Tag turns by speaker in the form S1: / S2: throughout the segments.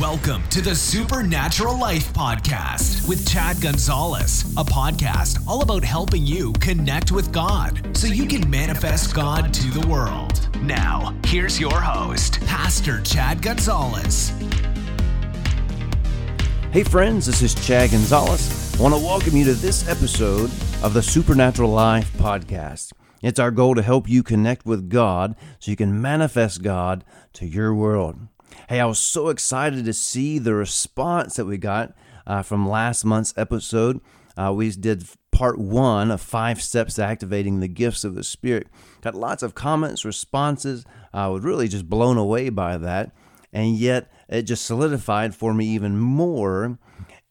S1: Welcome to the Supernatural Life Podcast with Chad Gonzales, a podcast all about helping you connect with God so you can manifest God to the world. Now, here's your host, Pastor Chad Gonzales.
S2: Hey, friends, this is Chad Gonzales. I want to welcome you to this episode of the Supernatural Life Podcast. It's our goal to help you connect with God so you can manifest God to your world. Hey, I was so excited to see the response that we got uh, from last month's episode. Uh, we did part one of five steps to activating the gifts of the Spirit. Got lots of comments, responses. I was really just blown away by that. And yet, it just solidified for me even more,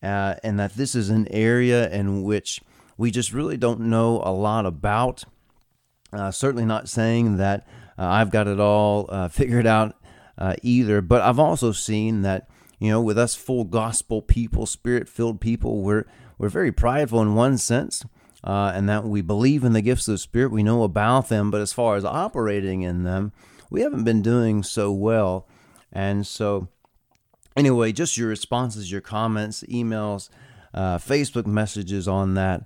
S2: uh, and that this is an area in which we just really don't know a lot about. Uh, certainly not saying that uh, I've got it all uh, figured out uh, either. But I've also seen that you know with us full gospel people, spirit filled people, we're we're very prideful in one sense. Uh, and that we believe in the gifts of the Spirit, we know about them, but as far as operating in them, we haven't been doing so well. And so, anyway, just your responses, your comments, emails, uh, Facebook messages on that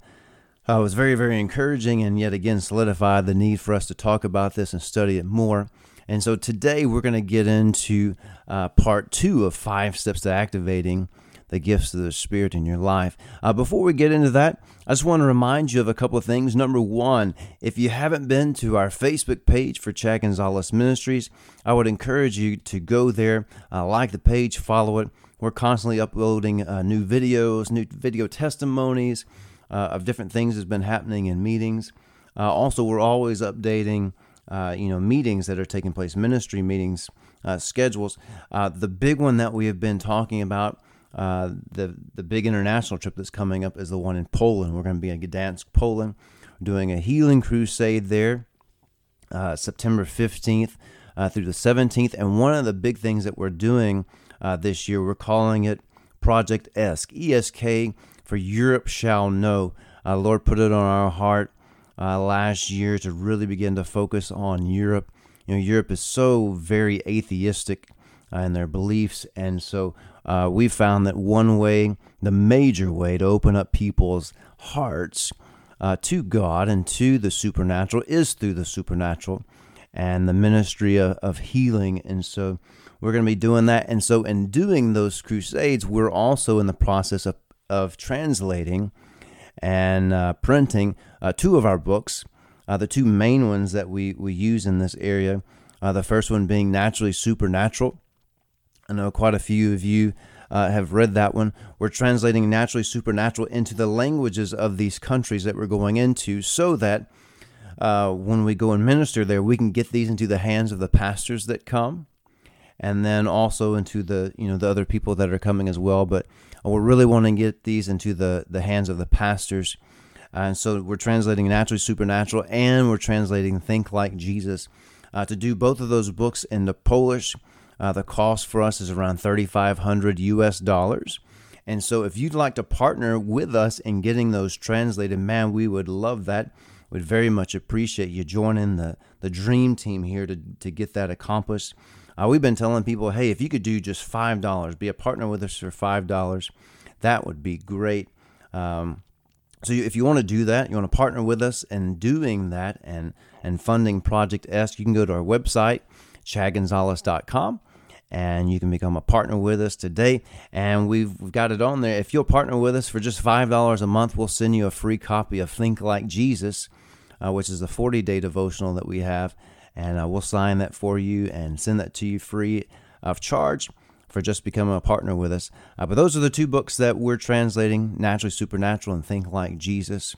S2: uh, was very, very encouraging and yet again solidified the need for us to talk about this and study it more. And so today we're going to get into uh, part two of five steps to activating the gifts of the Spirit in your life. Uh, before we get into that, I just want to remind you of a couple of things. Number one, if you haven't been to our Facebook page for Chad Gonzales Ministries, I would encourage you to go there, uh, like the page, follow it. We're constantly uploading uh, new videos, new video testimonies uh, of different things that's been happening in meetings. Uh, also, we're always updating uh, you know meetings that are taking place, ministry meetings, uh, schedules. Uh, the big one that we have been talking about, uh, the the big international trip that's coming up is the one in Poland. We're going to be in Gdansk, Poland, doing a healing crusade there, uh, September fifteenth through the seventeenth. And one of the big things that we're doing this year, we're calling it Project ESK, ESK for Europe shall know. Lord put it on our heart uh, last year to really begin to focus on Europe. You know, Europe is so very atheistic uh, in their beliefs, and so uh, we found that one way, the major way to open up people's hearts uh, to God and to the supernatural is through the supernatural and the ministry of, of healing. And so we're going to be doing that. And so, in doing those crusades, we're also in the process of, of translating and uh, printing uh, two of our books. Uh, the two main ones that we, we use in this area. Uh, the first one being Naturally Supernatural. I know quite a few of you uh, have read that one. We're translating Naturally Supernatural into the languages of these countries that we're going into so that uh, when we go and minister there, we can get these into the hands of the pastors that come and then also into the you know the other people that are coming as well. But we're really wanting to get these into the the hands of the pastors. And so we're translating naturally supernatural, and we're translating think like Jesus. Uh, to do both of those books in the Polish, uh, the cost for us is around 3,500 US dollars. And so, if you'd like to partner with us in getting those translated, man, we would love that. We'd very much appreciate you joining the, the dream team here to, to get that accomplished. Uh, we've been telling people, hey, if you could do just $5, be a partner with us for $5, that would be great. Um, so if you want to do that, you want to partner with us in doing that and, and funding Project ESK, you can go to our website, chadgonzales.com, and you can become a partner with us today. And we've, we've got it on there. If you'll partner with us for just $5 a month, we'll send you a free copy of Think Like Jesus, uh, which is a 40 day devotional that we have and uh, we'll sign that for you and send that to you free of charge for just becoming a partner with us. Uh, but those are the two books that we're translating Naturally Supernatural and Think Like Jesus.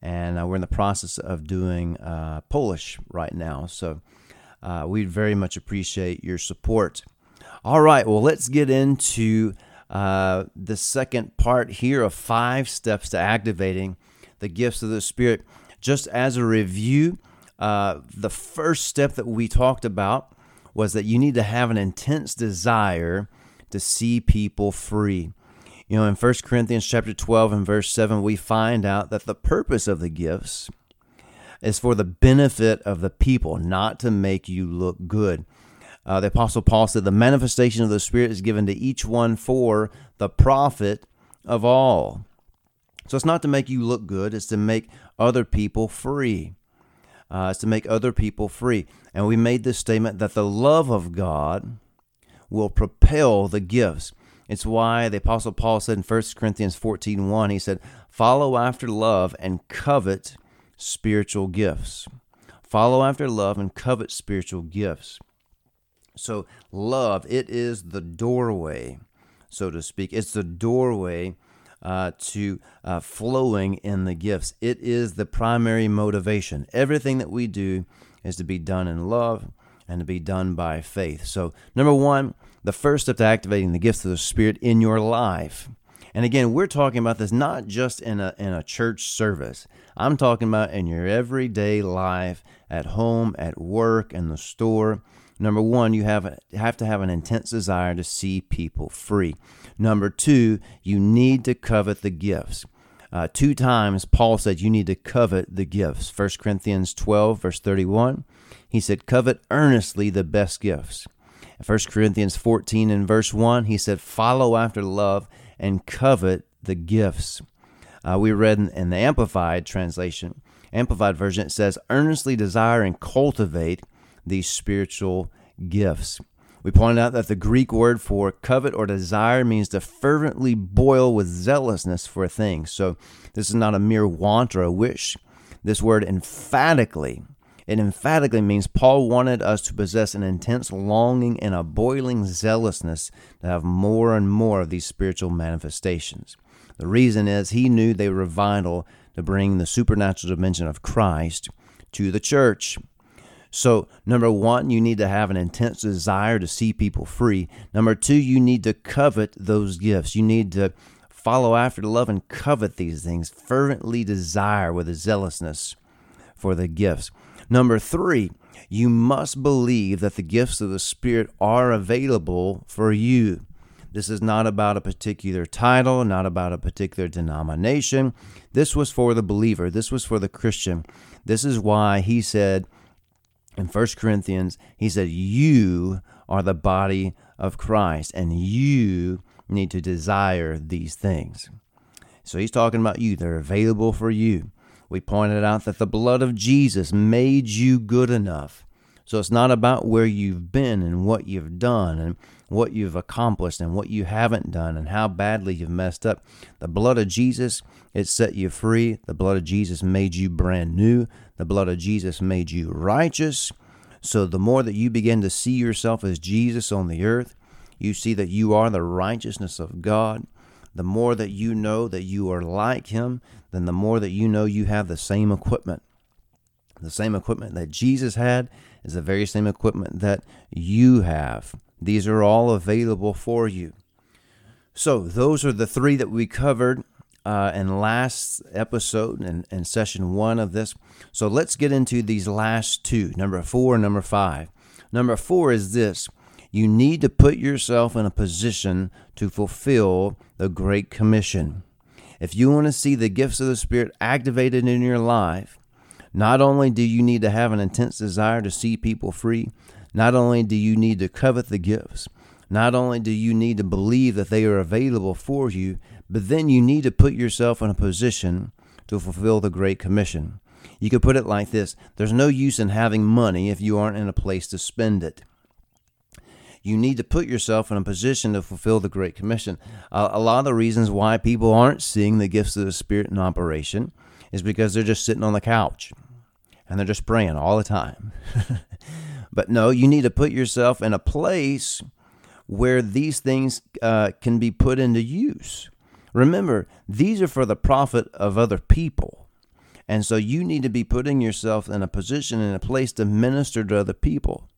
S2: And uh, we're in the process of doing uh, Polish right now. So uh, we'd very much appreciate your support. All right, well, let's get into uh, the second part here of five steps to activating the gifts of the Spirit. Just as a review, uh, the first step that we talked about was that you need to have an intense desire to see people free. You know, in 1 Corinthians chapter 12 and verse 7, we find out that the purpose of the gifts is for the benefit of the people, not to make you look good. Uh, the Apostle Paul said, The manifestation of the Spirit is given to each one for the profit of all. So it's not to make you look good, it's to make other people free. Uh, it's to make other people free. And we made this statement that the love of God will propel the gifts. It's why the Apostle Paul said in 1 Corinthians 14 1, he said, Follow after love and covet spiritual gifts. Follow after love and covet spiritual gifts. So, love, it is the doorway, so to speak. It's the doorway uh, to uh, flowing in the gifts. It is the primary motivation. Everything that we do is to be done in love and to be done by faith. So, number one, the first step to activating the gifts of the Spirit in your life. And again, we're talking about this not just in a, in a church service. I'm talking about in your everyday life, at home, at work, in the store. Number one, you have, have to have an intense desire to see people free. Number two, you need to covet the gifts. Uh, two times Paul said you need to covet the gifts. 1 Corinthians 12, verse 31, he said, Covet earnestly the best gifts. 1 Corinthians 14 and verse 1, he said, Follow after love and covet the gifts. Uh, we read in, in the Amplified translation, Amplified version, it says, Earnestly desire and cultivate these spiritual gifts. We pointed out that the Greek word for covet or desire means to fervently boil with zealousness for a thing. So this is not a mere want or a wish. This word emphatically, it emphatically means Paul wanted us to possess an intense longing and a boiling zealousness to have more and more of these spiritual manifestations. The reason is he knew they were vital to bring the supernatural dimension of Christ to the church. So, number one, you need to have an intense desire to see people free. Number two, you need to covet those gifts. You need to follow after the love and covet these things, fervently desire with a zealousness for the gifts. Number three, you must believe that the gifts of the Spirit are available for you. This is not about a particular title, not about a particular denomination. This was for the believer, this was for the Christian. This is why he said, in 1 Corinthians, he said, You are the body of Christ, and you need to desire these things. So he's talking about you. They're available for you. We pointed out that the blood of Jesus made you good enough. So it's not about where you've been and what you've done and what you've accomplished and what you haven't done and how badly you've messed up. The blood of Jesus, it set you free. The blood of Jesus made you brand new. The blood of Jesus made you righteous. So the more that you begin to see yourself as Jesus on the earth, you see that you are the righteousness of God. The more that you know that you are like Him, then the more that you know you have the same equipment. The same equipment that Jesus had is the very same equipment that you have. These are all available for you. So, those are the three that we covered uh, in last episode and, and session one of this. So, let's get into these last two number four and number five. Number four is this you need to put yourself in a position to fulfill the Great Commission. If you want to see the gifts of the Spirit activated in your life, not only do you need to have an intense desire to see people free, not only do you need to covet the gifts, not only do you need to believe that they are available for you, but then you need to put yourself in a position to fulfill the Great Commission. You could put it like this there's no use in having money if you aren't in a place to spend it. You need to put yourself in a position to fulfill the Great Commission. Uh, a lot of the reasons why people aren't seeing the gifts of the Spirit in operation is because they're just sitting on the couch and they're just praying all the time. but no, you need to put yourself in a place where these things uh, can be put into use. Remember, these are for the profit of other people. And so you need to be putting yourself in a position, in a place to minister to other people.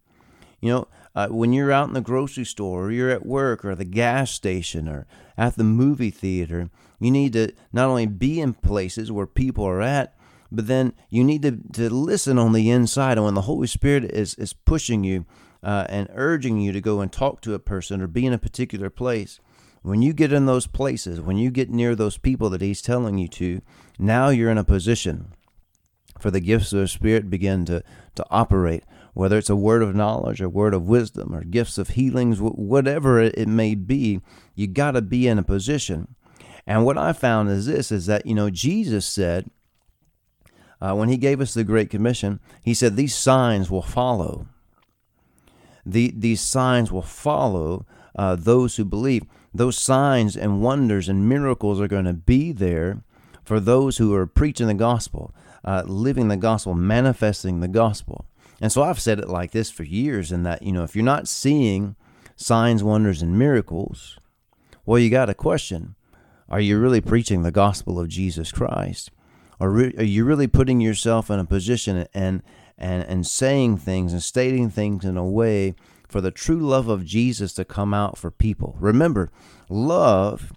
S2: You know, uh, when you're out in the grocery store or you're at work or the gas station or at the movie theater, you need to not only be in places where people are at, but then you need to, to listen on the inside. And when the Holy Spirit is, is pushing you uh, and urging you to go and talk to a person or be in a particular place, when you get in those places, when you get near those people that He's telling you to, now you're in a position for the gifts of the Spirit begin to, to operate whether it's a word of knowledge or word of wisdom or gifts of healings, whatever it may be, you got to be in a position. And what I found is this is that, you know, Jesus said, uh, when he gave us the Great Commission, he said, These signs will follow. The, these signs will follow uh, those who believe. Those signs and wonders and miracles are going to be there for those who are preaching the gospel, uh, living the gospel, manifesting the gospel. And so I've said it like this for years, in that, you know, if you're not seeing signs, wonders, and miracles, well, you got a question. Are you really preaching the gospel of Jesus Christ? Or re- are you really putting yourself in a position and, and, and saying things and stating things in a way for the true love of Jesus to come out for people? Remember, love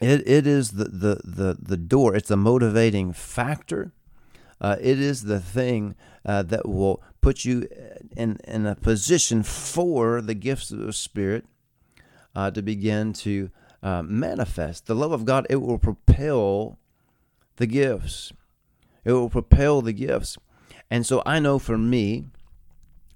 S2: it, it is the, the, the, the door, it's a motivating factor. Uh, it is the thing uh, that will put you in, in a position for the gifts of the Spirit uh, to begin to uh, manifest. The love of God, it will propel the gifts. It will propel the gifts. And so I know for me,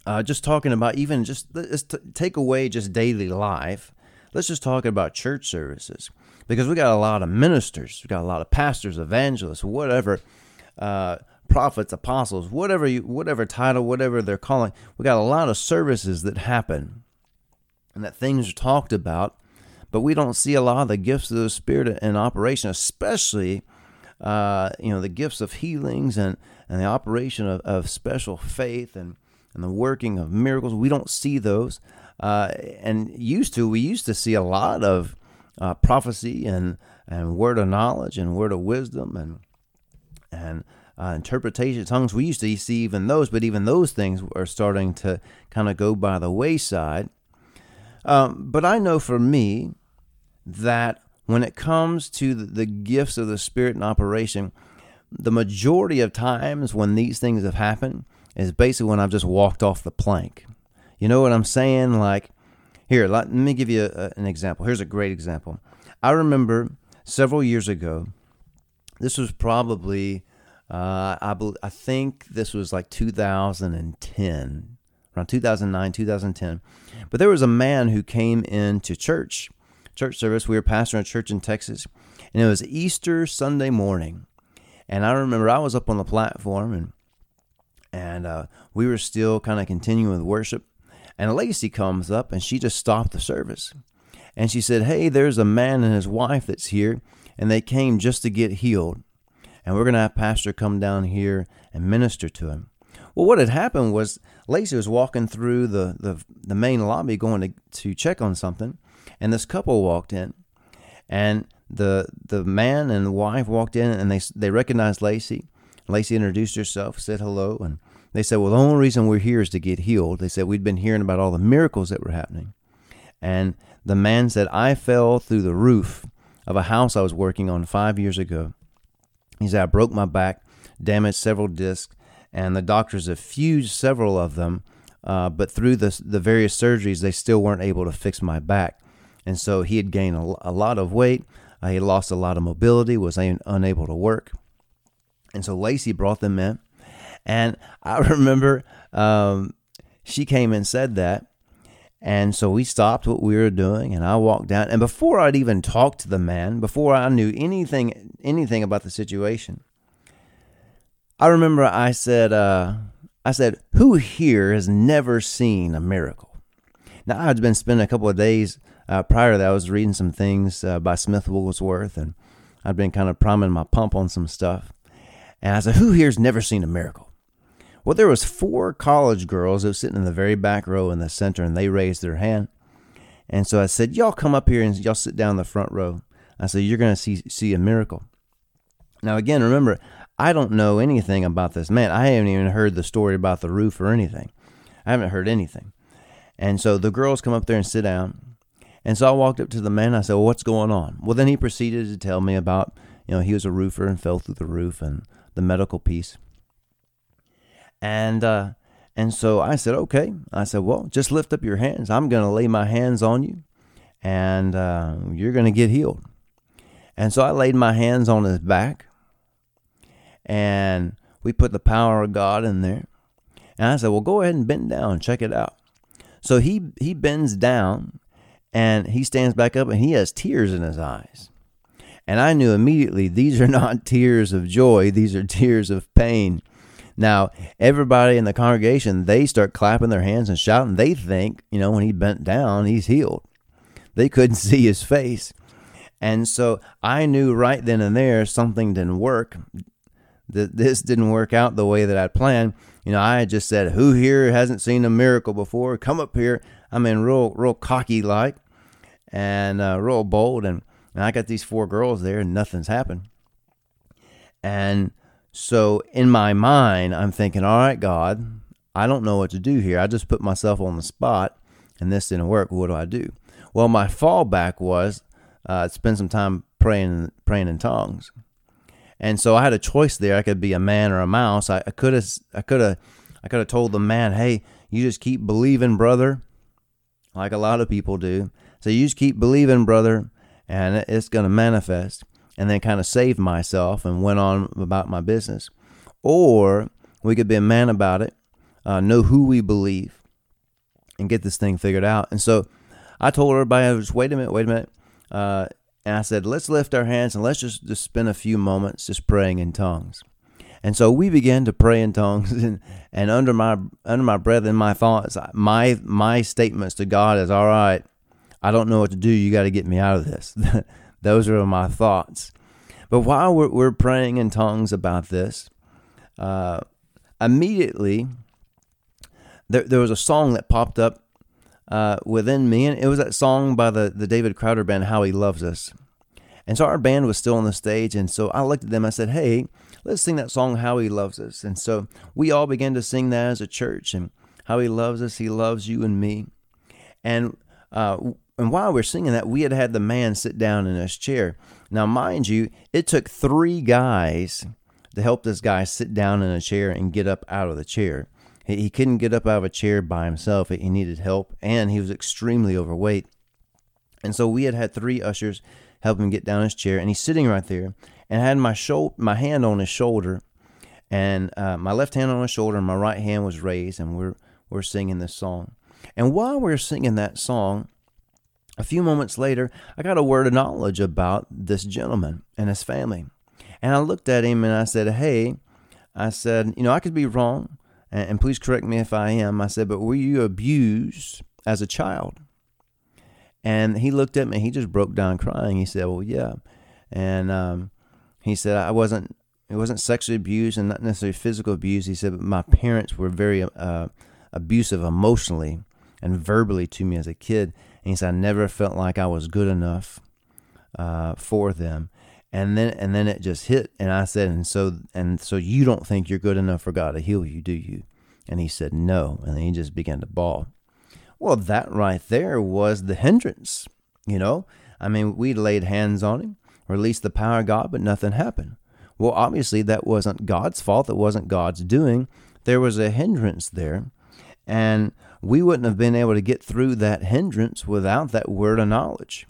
S2: uh, just talking about even just let's t- take away just daily life. Let's just talk about church services because we got a lot of ministers, we got a lot of pastors, evangelists, whatever, uh, prophets, apostles, whatever you, whatever title, whatever they're calling. We got a lot of services that happen, and that things are talked about, but we don't see a lot of the gifts of the Spirit in operation, especially. Uh, you know the gifts of healings and, and the operation of, of special faith and, and the working of miracles we don't see those uh, and used to we used to see a lot of uh, prophecy and and word of knowledge and word of wisdom and and uh, interpretation tongues. We used to see even those, but even those things are starting to kind of go by the wayside. Um, but I know for me that when it comes to the, gifts of the Spirit in operation, the majority of times when these things have happened is basically when I've just walked off the plank. You know what I'm saying? Like here, let me give you a, an example. Here's a great example. I remember several years ago, this was probably, uh, I, I think this was like 2010, around 2009, 2010. But there was a man who came into church, church service. We were pastoring a church in Texas, and it was Easter Sunday morning. And I remember I was up on the platform and and uh, we were still kind of continuing with worship. And a Lacey comes up and she just stopped the service. And she said, Hey, there's a man and his wife that's here, and they came just to get healed. And we're going to have Pastor come down here and minister to him. Well, what had happened was Lacey was walking through the, the, the main lobby going to, to check on something, and this couple walked in. And the the man and the wife walked in and they they recognized Lacey. Lacey introduced herself, said hello, and they said, Well, the only reason we're here is to get healed. They said, We'd been hearing about all the miracles that were happening. And the man said, I fell through the roof of a house I was working on five years ago. He said, I broke my back, damaged several discs, and the doctors have fused several of them. Uh, but through the, the various surgeries, they still weren't able to fix my back. And so he had gained a, a lot of weight. Uh, he lost a lot of mobility, was un- unable to work. And so Lacey brought them in. And I remember um, she came and said that. And so we stopped what we were doing and I walked down. And before I'd even talked to the man, before I knew anything anything about the situation, I remember I said, uh, I said, who here has never seen a miracle? Now I'd been spending a couple of days uh, prior to that. I was reading some things uh, by Smith Wigglesworth, and I'd been kind of priming my pump on some stuff. And I said, who here's never seen a miracle? Well, there was four college girls that were sitting in the very back row in the center, and they raised their hand. And so I said, "Y'all come up here and y'all sit down in the front row." I said, "You're to see see a miracle." Now, again, remember, I don't know anything about this man. I haven't even heard the story about the roof or anything. I haven't heard anything. And so the girls come up there and sit down. And so I walked up to the man. I said, well, "What's going on?" Well, then he proceeded to tell me about, you know, he was a roofer and fell through the roof and the medical piece. And uh, and so I said, okay. I said, well, just lift up your hands. I'm going to lay my hands on you, and uh, you're going to get healed. And so I laid my hands on his back, and we put the power of God in there. And I said, Well, go ahead and bend down check it out. So he, he bends down and he stands back up and he has tears in his eyes. And I knew immediately these are not tears of joy, these are tears of pain. Now, everybody in the congregation, they start clapping their hands and shouting. They think, you know, when he bent down, he's healed. They couldn't see his face. And so I knew right then and there something didn't work. That this didn't work out the way that I'd planned. You know, I just said, "Who here hasn't seen a miracle before? Come up here." I mean, real, real cocky like, and uh, real bold. And, and I got these four girls there, and nothing's happened. And so in my mind, I'm thinking, "All right, God, I don't know what to do here. I just put myself on the spot, and this didn't work. What do I do?" Well, my fallback was uh, spend some time praying, praying in tongues. And so I had a choice there. I could be a man or a mouse. I could have, I could have, I could have told the man, "Hey, you just keep believing, brother," like a lot of people do. So you just keep believing, brother, and it's going to manifest. And then kind of saved myself and went on about my business. Or we could be a man about it, uh, know who we believe, and get this thing figured out. And so I told everybody, just wait a minute, wait a minute. Uh, and I said, let's lift our hands and let's just, just spend a few moments just praying in tongues. And so we began to pray in tongues, and, and under my under my breath and my thoughts, my my statements to God is, "All right, I don't know what to do. You got to get me out of this." Those are my thoughts. But while we're, we're praying in tongues about this, uh, immediately there, there was a song that popped up uh, within me, and it was that song by the, the David Crowder band, How He Loves Us. And so our band was still on the stage, and so I looked at them. I said, "Hey, let's sing that song, How He Loves Us." And so we all began to sing that as a church, and how He loves us, He loves you and me. And uh, and while we're singing that, we had had the man sit down in his chair. Now, mind you, it took three guys to help this guy sit down in a chair and get up out of the chair. He, he couldn't get up out of a chair by himself. He needed help, and he was extremely overweight. And so we had had three ushers help him get down his chair, and he's sitting right there, and I had my shoulder, my hand on his shoulder, and uh, my left hand on his shoulder, and my right hand was raised, and we're we're singing this song. And while we're singing that song, a few moments later, I got a word of knowledge about this gentleman and his family. And I looked at him and I said, Hey, I said, you know, I could be wrong, and, and please correct me if I am. I said, but were you abused as a child? And he looked at me. He just broke down crying. He said, "Well, yeah." And um, he said, "I wasn't. It wasn't sexually abused and not necessarily physical abuse." He said, "But my parents were very uh, abusive emotionally and verbally to me as a kid." And he said, "I never felt like I was good enough uh, for them." and then and then it just hit and i said and so and so you don't think you're good enough for god to heal you do you? And he said no. And then he just began to bawl. Well that right there was the hindrance you know? I mean we laid hands on him released the power of god but nothing happened. Well obviously that wasn't god's fault it wasn't god's doing. There was a hindrance there. And we wouldn't have been able to get through that hindrance without that word of knowledge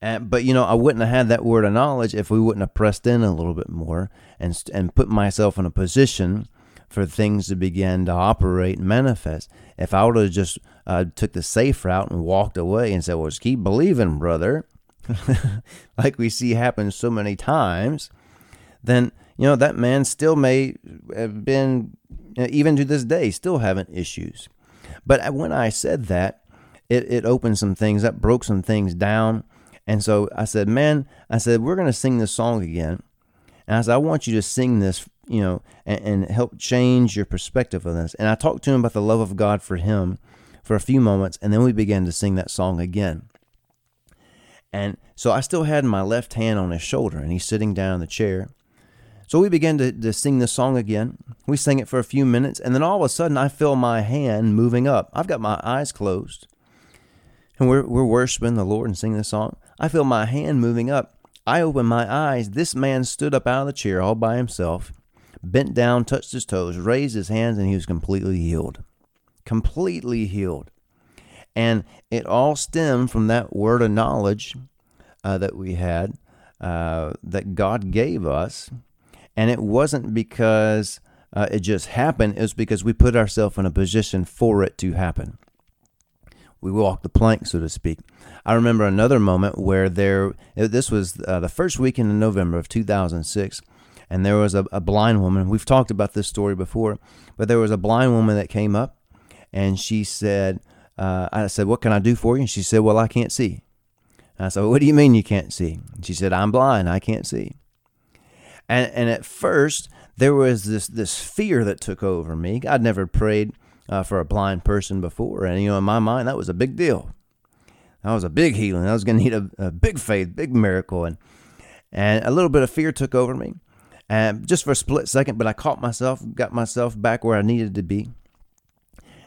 S2: and, but you know, I wouldn't have had that word of knowledge if we wouldn't have pressed in a little bit more and and put myself in a position for things to begin to operate and manifest. If I would have just uh, took the safe route and walked away and said, "Well, just keep believing, brother," like we see happen so many times, then you know that man still may have been, even to this day, still having issues. But when I said that, it, it opened some things up, broke some things down and so I said, man, I said, we're going to sing this song again. And I said, I want you to sing this, you know, and, and, help change your perspective of this. And I talked to him about the love of God for him for a few moments. And then we began to sing that song again. And so I still had my left hand on his shoulder and he's sitting down in the chair. So we began to, to sing the song again. We sang it for a few minutes. And then all of a sudden I feel my hand moving up. I've got my eyes closed and we're, we're worshiping the Lord and singing the song. I feel my hand moving up. I open my eyes. This man stood up out of the chair all by himself, bent down, touched his toes, raised his hands, and he was completely healed. Completely healed. And it all stemmed from that word of knowledge uh, that we had, uh, that God gave us. And it wasn't because uh, it just happened. It was because we put ourselves in a position for it to happen. We walked the plank, so to speak. I remember another moment where there, this was uh, the first weekend in November of 2006, and there was a, a blind woman. We've talked about this story before, but there was a blind woman that came up, and she said, uh, I said, What can I do for you? And she said, Well, I can't see. I said, What do you mean you can't see? And she said, I'm blind. I can't see. And, and at first, there was this, this fear that took over me. I'd never prayed uh, for a blind person before. And, you know, in my mind, that was a big deal. That was a big healing. I was going to need a, a big faith, big miracle. And, and a little bit of fear took over me. And just for a split second, but I caught myself, got myself back where I needed to be.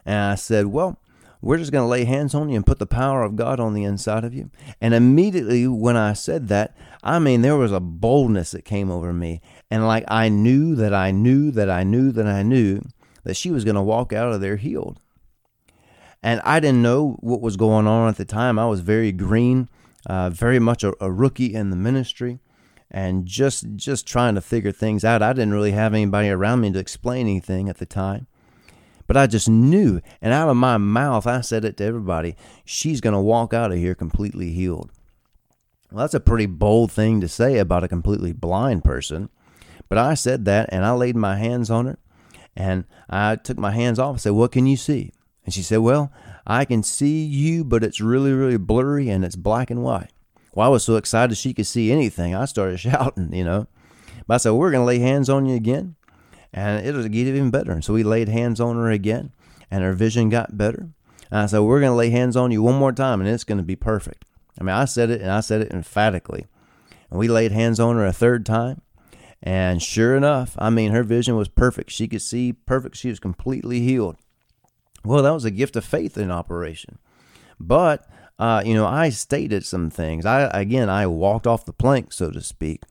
S2: And I said, Well, we're just going to lay hands on you and put the power of God on the inside of you. And immediately when I said that, I mean, there was a boldness that came over me. And like I knew that I knew that I knew that I knew that she was going to walk out of there healed. And I didn't know what was going on at the time. I was very green, uh, very much a, a rookie in the ministry and just just trying to figure things out. I didn't really have anybody around me to explain anything at the time. But I just knew, and out of my mouth, I said it to everybody she's going to walk out of here completely healed. Well, that's a pretty bold thing to say about a completely blind person. But I said that, and I laid my hands on her, and I took my hands off and said, What can you see? And she said, Well, I can see you, but it's really, really blurry and it's black and white. Well, I was so excited she could see anything. I started shouting, you know. But I said, We're going to lay hands on you again and it'll get even better. And so we laid hands on her again, and her vision got better. And I said, We're going to lay hands on you one more time, and it's going to be perfect. I mean, I said it, and I said it emphatically. And we laid hands on her a third time. And sure enough, I mean, her vision was perfect. She could see perfect. She was completely healed. Well, that was a gift of faith in operation. But, uh, you know, I stated some things. I, again, I walked off the plank, so to speak.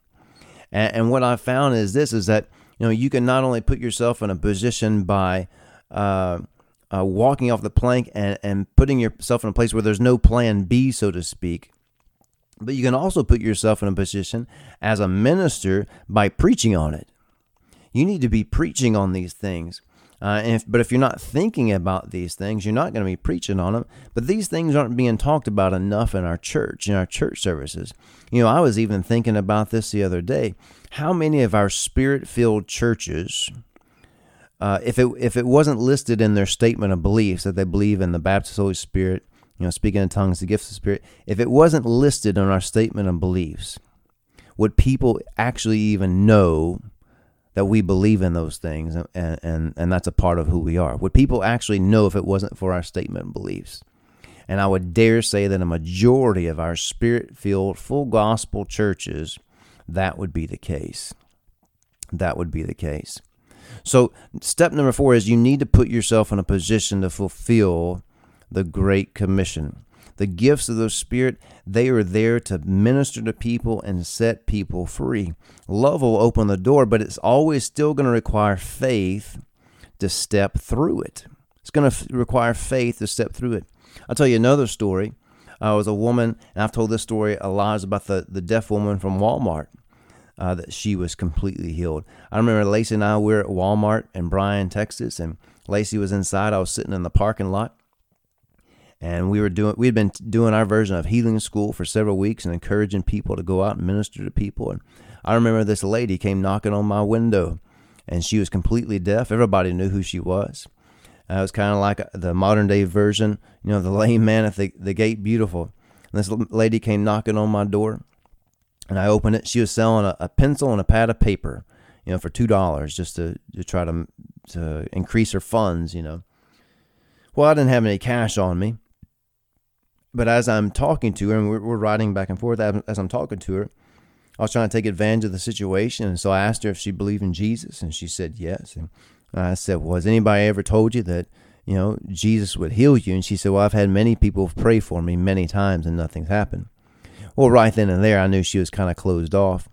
S2: And, and what I found is this is that you know, you can not only put yourself in a position by uh, uh, walking off the plank and, and putting yourself in a place where there's no plan B, so to speak, but you can also put yourself in a position as a minister by preaching on it. You need to be preaching on these things. Uh, if, but if you're not thinking about these things, you're not going to be preaching on them. But these things aren't being talked about enough in our church, in our church services. You know, I was even thinking about this the other day. How many of our spirit filled churches, uh, if, it, if it wasn't listed in their statement of beliefs that they believe in the Baptist Holy Spirit, you know, speaking in tongues, the gifts of the Spirit, if it wasn't listed in our statement of beliefs, would people actually even know that we believe in those things and, and, and that's a part of who we are. Would people actually know if it wasn't for our statement and beliefs? And I would dare say that a majority of our spirit filled, full gospel churches, that would be the case. That would be the case. So, step number four is you need to put yourself in a position to fulfill the Great Commission. The gifts of the Spirit, they are there to minister to people and set people free. Love will open the door, but it's always still going to require faith to step through it. It's going to require faith to step through it. I'll tell you another story. Uh, was a woman, and I've told this story a lot, about the, the deaf woman from Walmart. Uh, that she was completely healed. I remember Lacey and I were at Walmart in Bryan, Texas, and Lacey was inside. I was sitting in the parking lot, and we were doing we had been doing our version of healing school for several weeks and encouraging people to go out and minister to people and i remember this lady came knocking on my window and she was completely deaf everybody knew who she was uh, it was kind of like the modern day version you know the lame man at the, the gate beautiful and this lady came knocking on my door and i opened it she was selling a, a pencil and a pad of paper you know for two dollars just to, to try to to increase her funds you know well i didn't have any cash on me but as I'm talking to her, and we're, we're riding back and forth, as I'm talking to her, I was trying to take advantage of the situation. And so I asked her if she believed in Jesus, and she said yes. And I said, Well, has anybody ever told you that, you know, Jesus would heal you? And she said, Well, I've had many people pray for me many times, and nothing's happened. Well, right then and there, I knew she was kind of closed off.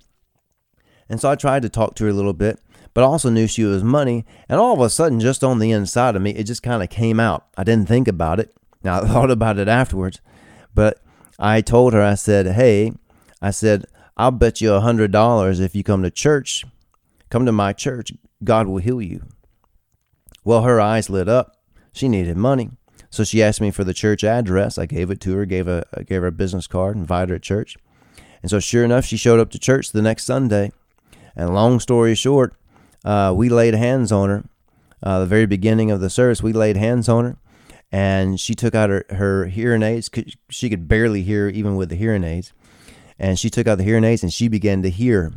S2: And so I tried to talk to her a little bit, but I also knew she was money. And all of a sudden, just on the inside of me, it just kind of came out. I didn't think about it. Now, I thought about it afterwards, but I told her, I said, hey, I said, I'll bet you a $100 if you come to church, come to my church, God will heal you. Well, her eyes lit up. She needed money. So she asked me for the church address. I gave it to her, gave, a, gave her a business card, invited her to church. And so, sure enough, she showed up to church the next Sunday. And long story short, uh, we laid hands on her. Uh, the very beginning of the service, we laid hands on her, and she took out her, her hearing aids. She could barely hear even with the hearing aids. And she took out the hearing aids and she began to hear.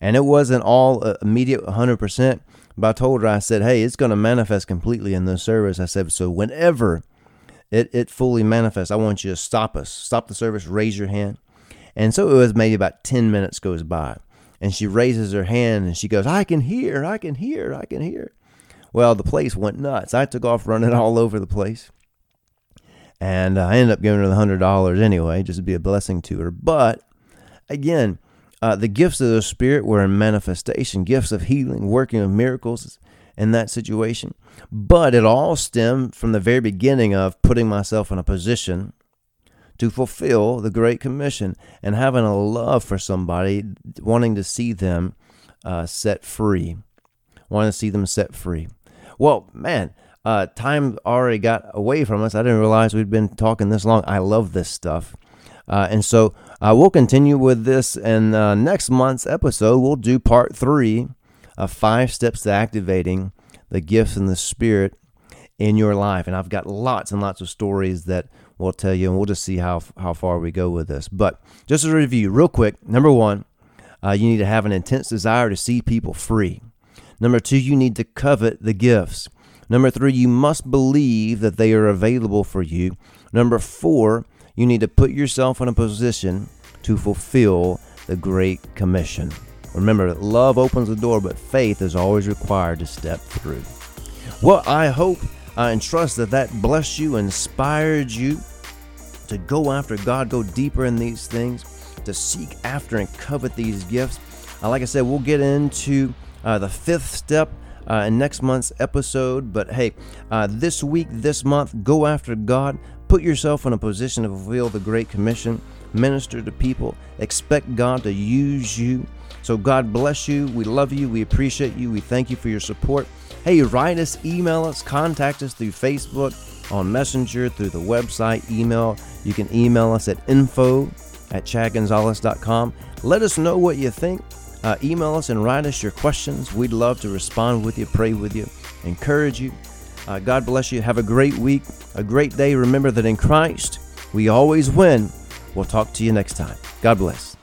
S2: And it wasn't all uh, immediate 100%, but I told her, I said, hey, it's going to manifest completely in this service. I said, so whenever it, it fully manifests, I want you to stop us. Stop the service, raise your hand. And so it was maybe about 10 minutes goes by. And she raises her hand and she goes, I can hear, I can hear, I can hear. Well, the place went nuts. I took off running all over the place. And I ended up giving her the $100 anyway, just to be a blessing to her. But again, uh, the gifts of the Spirit were in manifestation, gifts of healing, working of miracles in that situation. But it all stemmed from the very beginning of putting myself in a position to fulfill the Great Commission and having a love for somebody, wanting to see them uh, set free, wanting to see them set free. Well, man, uh, time already got away from us. I didn't realize we'd been talking this long. I love this stuff. Uh, and so uh, we'll continue with this in uh, next month's episode. We'll do part three of five steps to activating the gifts and the spirit in your life. And I've got lots and lots of stories that we'll tell you, and we'll just see how, how far we go with this. But just as a review, real quick number one, uh, you need to have an intense desire to see people free. Number two, you need to covet the gifts. Number three, you must believe that they are available for you. Number four, you need to put yourself in a position to fulfill the Great Commission. Remember, love opens the door, but faith is always required to step through. Well, I hope uh, and trust that that blessed you, inspired you to go after God, go deeper in these things, to seek after and covet these gifts. Uh, like I said, we'll get into uh, the fifth step uh, in next month's episode. But hey, uh, this week, this month, go after God. Put yourself in a position to fulfill the Great Commission. Minister to people. Expect God to use you. So, God bless you. We love you. We appreciate you. We thank you for your support. Hey, write us, email us, contact us through Facebook, on Messenger, through the website, email. You can email us at info at chadgonzales.com. Let us know what you think. Uh, email us and write us your questions. We'd love to respond with you, pray with you, encourage you. Uh, God bless you. Have a great week, a great day. Remember that in Christ, we always win. We'll talk to you next time. God bless.